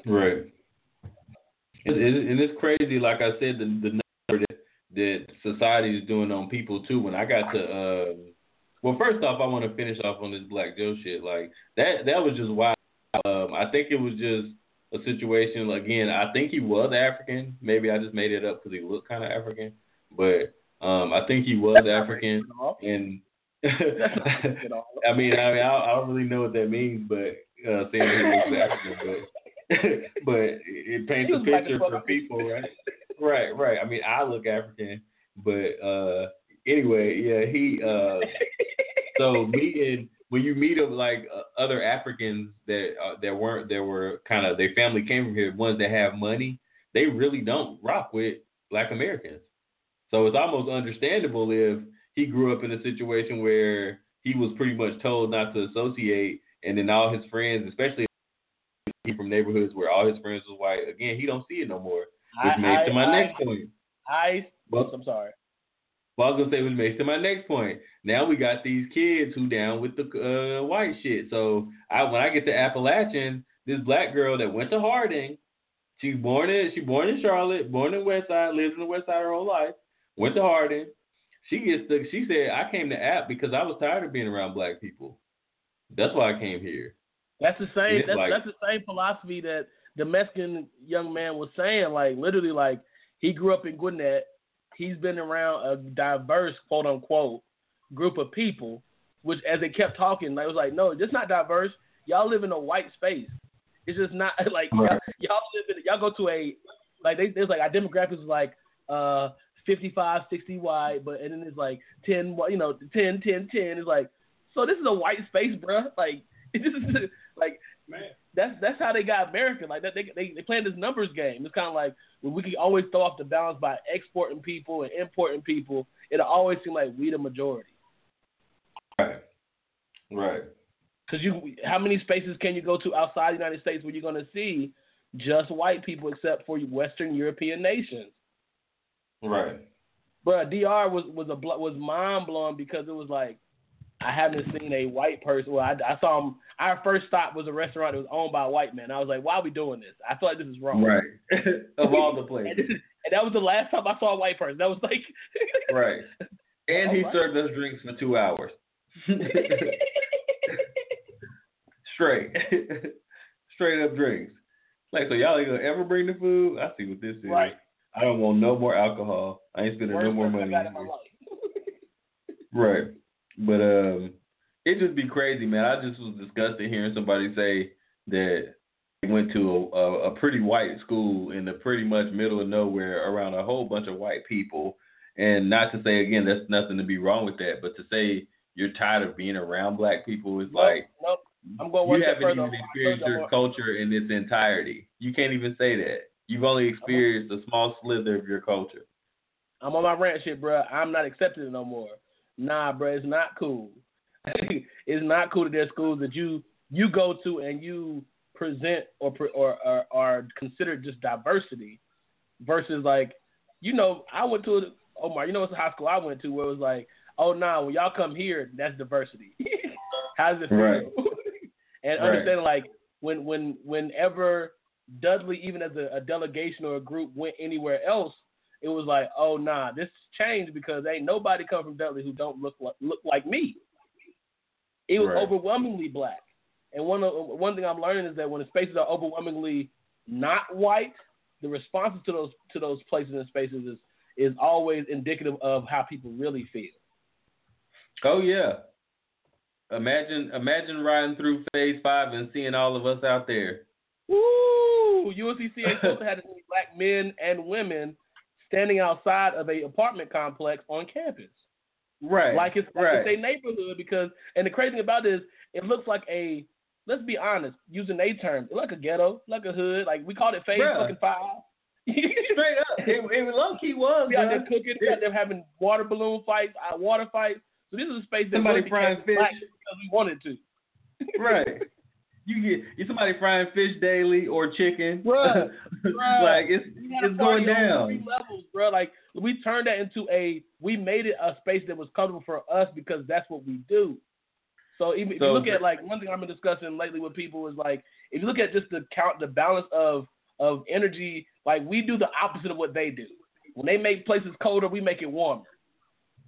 Right. And, and it's crazy, like I said, the, the number that, that society is doing on people too. When I got to, um, well, first off, I want to finish off on this Black Joe shit. Like that, that was just wild. Um, I think it was just a situation. Again, I think he was African. Maybe I just made it up because he looked kind of African, but um, I think he was African. And I mean, <laughs> I mean, I, I don't really know what that means, but uh, saying he looks <laughs> African, <laughs> but it paints a picture for people, right? right, right. I mean, I look African, but uh, anyway, yeah, he. Uh, so meeting when you meet of like uh, other Africans that uh, that weren't that were kind of their family came from here, ones that have money, they really don't rock with Black Americans. So it's almost understandable if he grew up in a situation where he was pretty much told not to associate, and then all his friends, especially from neighborhoods where all his friends was white, again, he don't see it no more. Which I, makes I, to my I, next point. I, well, I'm sorry. Well, I was gonna say, which makes to my next point. Now we got these kids who down with the uh, white shit. So I, when I get to Appalachian, this black girl that went to Harding, she born in she born in Charlotte, born in West Side, lives in the West Side her whole life, went to Harding. She gets the she said I came to App because I was tired of being around black people. That's why I came here. That's the same. That's, like, that's the same philosophy that the Mexican young man was saying. Like literally, like he grew up in Gwinnett. He's been around a diverse, quote unquote, group of people. Which, as they kept talking, I was like, no, it's not diverse. Y'all live in a white space. It's just not <laughs> like right. y'all, y'all live in. Y'all go to a like they, there's like our demographics is like uh 55, 60 white, but and then it's like 10, you know, 10, 10, 10. It's like, so this is a white space, bro. Like, <laughs> it just like man. That's that's how they got American. Like that, they they they playing this numbers game. It's kind of like when we can always throw off the balance by exporting people and importing people. It'll always seem like we the majority. Right. Right. Because you, how many spaces can you go to outside the United States where you're going to see just white people, except for Western European nations? Right. But DR was was a was mind blowing because it was like I haven't seen a white person. Well, I, I saw him. Our first stop was a restaurant that was owned by a white man. I was like, why are we doing this? I feel like this is wrong. Right. <laughs> of all the places. and, and, that was the last time I saw a white person. That was like. <laughs> right. And oh he right. served us drinks for two hours. <laughs> Straight. Straight up drinks. Like, so y'all ain't gonna ever bring the food? I see what this is. Right. I don't want no more alcohol. I ain't spending Worst no more money. right. But um, it just be crazy, man. I just was disgusted hearing somebody say that they went to a, a, a pretty white school in the pretty much middle of nowhere around a whole bunch of white people. And not to say again, there's nothing to be wrong with that, but to say you're tired of being around black people is nope, like nope. I'm going you haven't even experienced your culture in its entirety. You can't even say that. You've only experienced a small slither of your culture. I'm on my rant shit, bro. I'm not accepting it no more. Nah, bro, it's not cool. <laughs> it's not cool that there's schools that you you go to and you present or or or are considered just diversity versus like you know I went to Omar, you know it's a high school I went to where it was like oh nah when y'all come here that's diversity. <laughs> How does it feel? Right. <laughs> and right. understanding like when when whenever Dudley, even as a, a, delegation or a group, went anywhere else, it was like, oh nah, this changed because ain't nobody come from Dudley who don't look like, look like me. It was right. overwhelmingly black, and one of, one thing I'm learning is that when the spaces are overwhelmingly not white, the responses to those to those places and spaces is is always indicative of how people really feel. Oh yeah. Imagine imagine riding through phase five and seeing all of us out there. Woo! UNCCA <laughs> supposed to have as many black men and women standing outside of a apartment complex on campus. Right. Like it's like right. it's a neighborhood because and the crazy thing about this, it looks like a let's be honest, using a term, like a ghetto, like a hood. Like we called it phase Bruh. fucking five. <laughs> Straight up. It, it low key was. We out there cooking, we out there having water balloon fights, uh, water fights. So this is a space that somebody frying fish because we wanted to. right. <laughs> You get you somebody frying fish daily or chicken. Bruh, <laughs> bruh like it's it's going down. Three levels, bro. Like we turned that into a we made it a space that was comfortable for us because that's what we do. So even if so, you look at like one thing I've been discussing lately with people is like if you look at just the count the balance of of energy, like we do the opposite of what they do. When they make places colder, we make it warmer.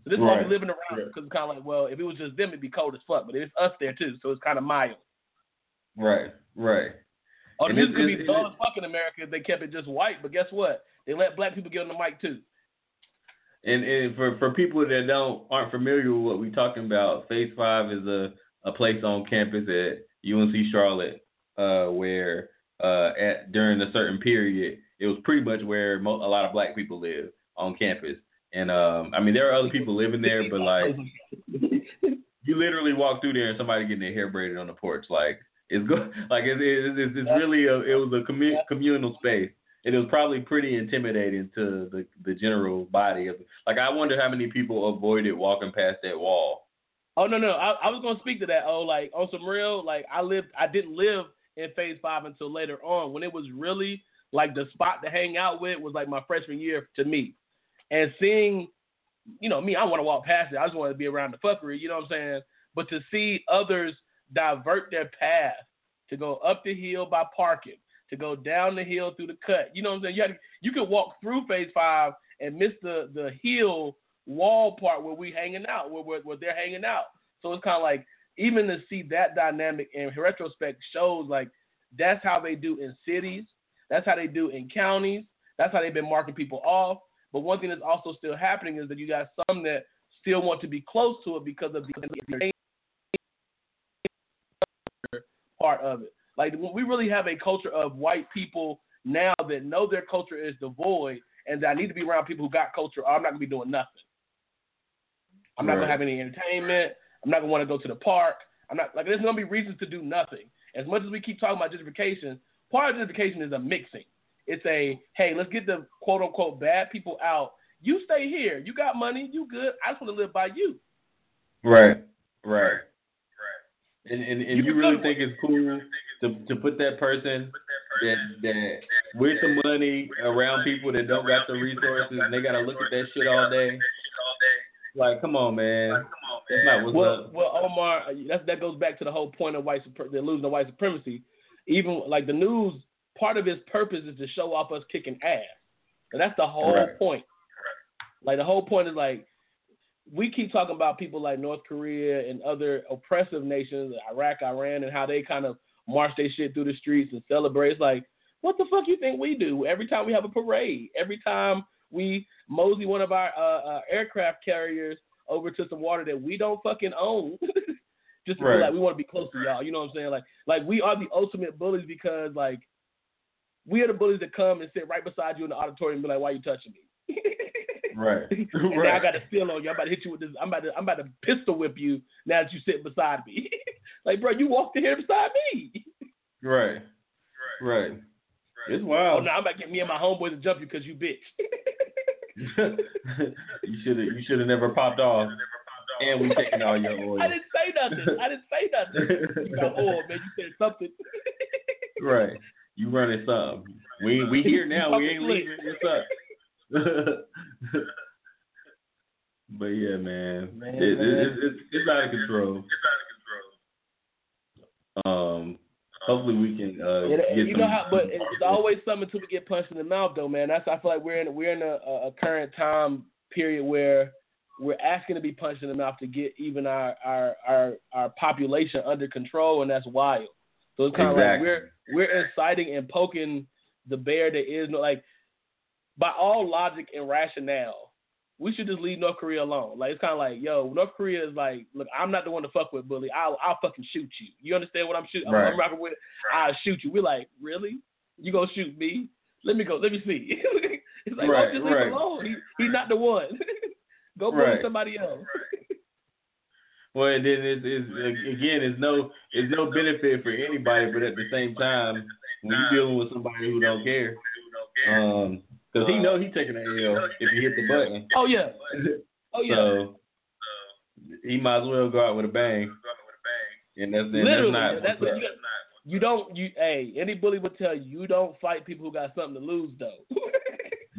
So this is what we're living around Right. because it's kind of like, well, if it was just them, it'd be cold as fuck. But it's us there too, so it's kind of mild. Right, right. Oh, the music could be dull as fuck in America if they kept it just white. But guess what? They let black people get on the mic too. And, and for, for people that don't aren't familiar with what we're talking about, Phase Five is a, a place on campus at UNC Charlotte, uh, where uh, at during a certain period, it was pretty much where mo- a lot of black people live on campus. And um, I mean, there are other people living there, but like <laughs> you literally walk through there and somebody getting their hair braided on the porch. Like it's good. <laughs> Like it's it's, it's, it's really a it was a commu- communal space. And it was probably pretty intimidating to the the general body of like I wonder how many people avoided walking past that wall. Oh no no, I, I was gonna speak to that. Oh, like on some real, like I lived, I didn't live in Phase Five until later on when it was really like the spot to hang out with was like my freshman year to me, and seeing, you know, me, I want to walk past it. I just want to be around the fuckery. You know what I'm saying? But to see others divert their path to go up the hill by parking, to go down the hill through the cut. You know what I'm saying? You to, you could walk through Phase Five and miss the the hill wall part where we hanging out, where, where, where they're hanging out. So it's kind of like even to see that dynamic in retrospect shows like that's how they do in cities, that's how they do in counties, that's how they've been marking people off. But one thing that's also still happening is that you got some that still want to be close to it because of the part of it. Like we really have a culture of white people now that know their culture is devoid and that I need to be around people who got culture or I'm not gonna be doing nothing. I'm not Right. gonna have any entertainment. I'm not gonna want to go to the park. I'm not like there's gonna be reasons to do nothing. As much as we keep talking about gentrification, part of gentrification is a mixing. It's a hey, let's get the quote unquote bad people out. You stay here. You got money. You good. I just want to live by you. Right, right, right. And and, and You you, really think it's cool to to put that person that that with the money around people that don't got the resources and they gotta look at that shit all day. Like, come on, man. That's Well, up. well, Omar, that that goes back to the whole point of white super, they're losing the white supremacy. Even like the news, part of its purpose is to show off us kicking ass, and that's the whole Correct. point. Like the whole point is like we keep talking about people like North Korea and other oppressive nations, Iraq, Iran, and how they kind of march their shit through the streets and celebrate. It's like, what the fuck you think we do? Every time we have a parade, every time we mosey one of our uh, uh, aircraft carriers over to some water that we don't fucking own, <laughs> just to Right. like we want to be close to y'all. You know what I'm saying? Like, like we are the ultimate bullies because like we are the bullies that come and sit right beside you in the auditorium and be like, "Why are you touching me?" <laughs> Right. <laughs> and now <laughs> I got to steal on you. I'm about to hit you with this. I'm about to I'm about to pistol whip you now that you sit beside me. like, bro, you walked in here beside me. Right. Right. Right. It's wild. Oh wild. no, I'm about to get me and my homeboys to jump you because you bitch. you should have you should have never popped off. And we taking all your oil. I didn't say nothing. I didn't say nothing. You got oil, man. You said something. right. You running something. We we here now. We ain't leaving. What's up? <laughs> but yeah, man. Man, it, it, man. it, it's it's out of control. Um. Hopefully we can uh, It- get you know how, but it's always something until we get punched in the mouth, though, man. That's I feel like we're in we're in a, a current time period where we're asking to be punched in the mouth to get even our our our, our population under control, and that's wild. So it's kind of Exactly. like we're we're inciting and poking the bear that is no like by all logic and rationale. We should just leave North Korea alone. Like it's kind of like, yo, North Korea is like, look, I'm not the one to fuck with, bully. I'll I'll fucking shoot you. You understand what I'm shooting? Right. I'm rocking with. I'll shoot you. We're like, really? You gonna shoot me? Let me go. Let me see. <laughs> it's like, Right, oh, just leave right. alone. He, he's not the one. <laughs> go Right. somebody else. Well, and then it's, it's <laughs> again, it's no, it's no benefit for anybody, but at the same time, when you're dealing with somebody who don't care, um, because he uh, know he's taking an L if he hit the button, Oh yeah. <laughs> Oh yeah. so he might as well go out with a bang. And that's, and Literally, that's not. that's you got. You don't. You hey, any bully would tell you you don't fight people who got something to lose though. <laughs>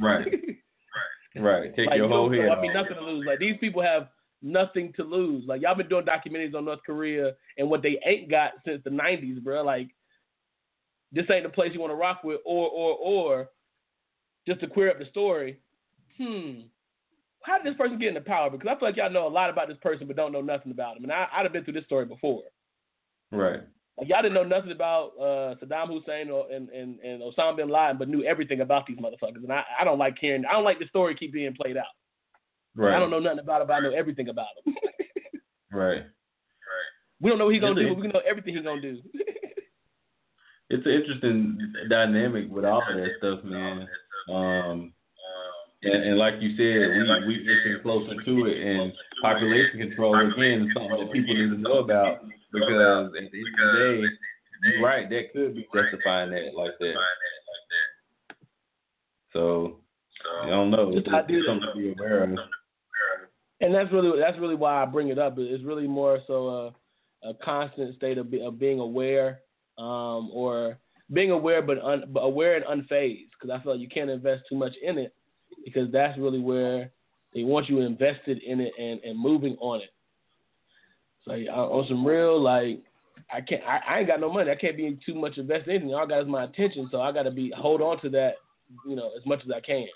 Right, right. Take like, your whole head I mean, nothing to lose. Like these people have nothing to lose. Like y'all been doing documentaries on North Korea and what they ain't got since the '90s, bro. Like this ain't the place you want to rock with, or or or just to queer up the story. hmm, how did this person get into power? Because I feel like y'all know a lot about this person, but don't know nothing about him. And I, I'd have been through this story before. Right. Like y'all didn't know nothing about uh, Saddam Hussein or, and, and, and Osama bin Laden, but knew everything about these motherfuckers. And I, I don't like hearing. I don't like the story keep being played out. Right. I don't know nothing about it, but I know everything about him. right. <laughs> Right. We don't know what he's gonna do, but we know everything he's gonna do. <laughs> It's an interesting dynamic with all of that stuff, man. Um, and, and like you said, we we getting closer to it, and population control again is something that people need to know about because at the end of the day, you're right, that could be justifying that like that. So I don't know. It's, Just it's something to be aware of. and that's really that's really why I bring it up. It's really more so a, a constant state of, be, of being aware, um, or being aware but, un, but aware and unfazed. Because I feel like you can't invest too much in it because that's really where they want you invested in it and, and moving on it. So on some real like. I can't. I, I ain't got no money. I can't be too much invested in anything. All I got is my attention, so I got to be hold on to that, you know, as much as I can.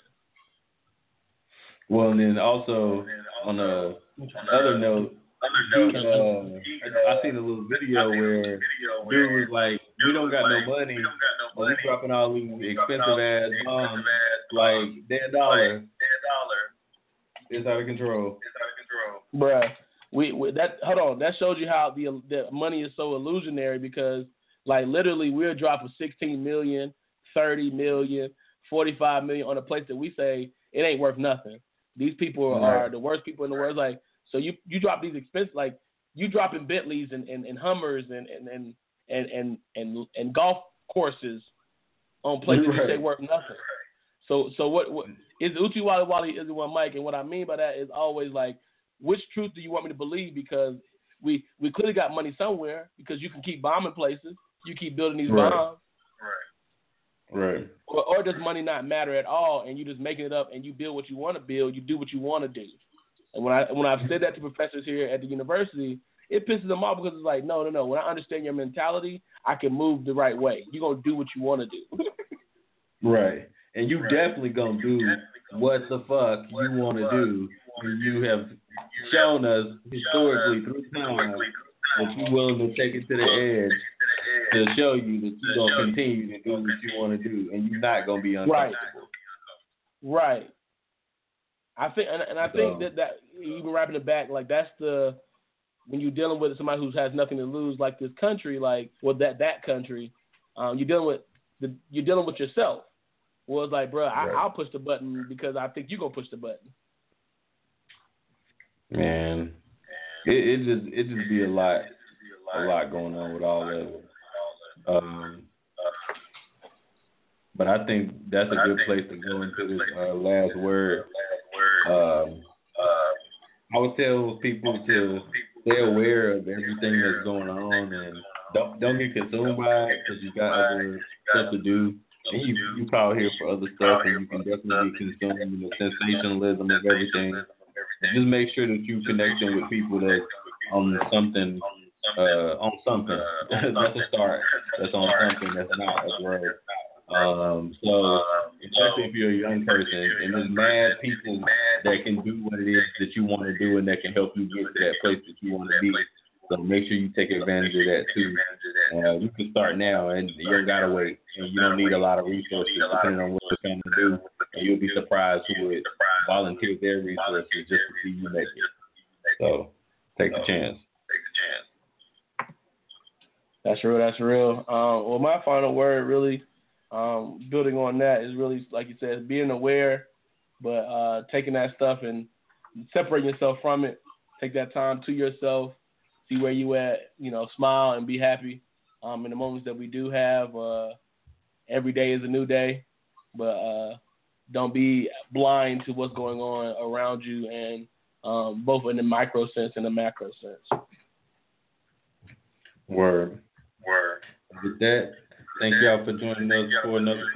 Well, and then also on a other note, dude, uh, I, I seen a little video where dude was like, "We don't got no money, but we dropping all these expensive ass bombs like dead dollar. It's out of control." It's out of control. Bruh, we, we that hold on. That shows you how the the money is so illusionary because like literally we're dropping a 16 million, 30 million, 45 million on a place that we say it ain't worth nothing. These people are the worst people in the world. Like so you you drop these expenses like you dropping Bentleys and, and, and Hummers and and, and and and and and golf courses on places that say Right. worth nothing. So so what, what is Uchi Wally Wally is one Mike and what I mean by that is always like which truth do you want me to believe? Because we we clearly got money somewhere because you can keep bombing places, you keep building these Right. bombs, Right. or, or does money not matter at all and you just making it up and you build what you want to build, you do what you want to do. And when I when I've said that to professors here at the university, it pisses them off because it's like, no, no, no. When I understand your mentality, I can move the right way. You're gonna do what you want to do. <laughs> Right. And you definitely gonna do what the fuck you want to do. And you have shown us historically through time that you're willing to take it to the edge to show you that you're gonna continue to do what you want to do, and you're not gonna be Right. uncomfortable. Right. Right. I think, and, and I think So- that that even wrapping it back, like that's the when you're dealing with somebody who has nothing to lose, like this country, like well that that country, um, you're dealing with the you're dealing with yourself. Well, it's like, bro, I, Right. I'll push the button because I think you're gonna push the button. Man, it, it just it just be a lot, a lot going on with all of it. Um, but I think that's a good place to go into this uh, last word. Um, I would tell people to stay aware of everything that's going on and don't don't get consumed by it because you got other stuff to do. And you you probably here for other stuff, and you can definitely be consumed in the sensationalism of everything. And just make sure that you connecting with people that's on something uh, on something. <laughs> that's a start. That's on something that's not a word. Um, so especially if you're a young person and there's mad people that can do what it is that you want to do and that can help you get to that place that you want to be. So make sure you take advantage of that too. Uh, you can start now and you don't gotta wait. And you don't need a lot of resources depending on what you're trying to do. And you'll be surprised who would volunteer their resources just to see you make it. So take the chance. Take the chance. That's real. That's real. Um, well, my final word, really, um, building on that, is really like you said, being aware, but uh, taking that stuff and separating yourself from it. Take that time to yourself, see where you at. You know, smile and be happy. Um, in the moments that we do have, uh, every day is a new day, but uh, don't be blind to what's going on around you, and um, both in the micro sense and the macro sense. Word. Word. With that, thank y'all for joining us for another. <coughs>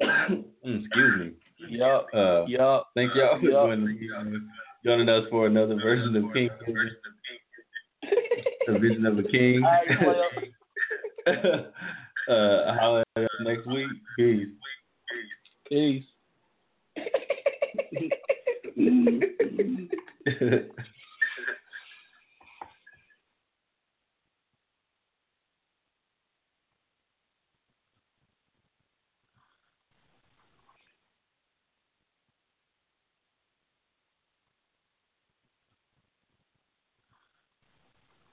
<coughs> Mm, Excuse me. Yup. Uh, Yup. thank y'all for Yup. joining, joining us for another version of King the Vision of a King. All right, <laughs> uh, holla at us next week. Peace. Peace. <laughs> <laughs>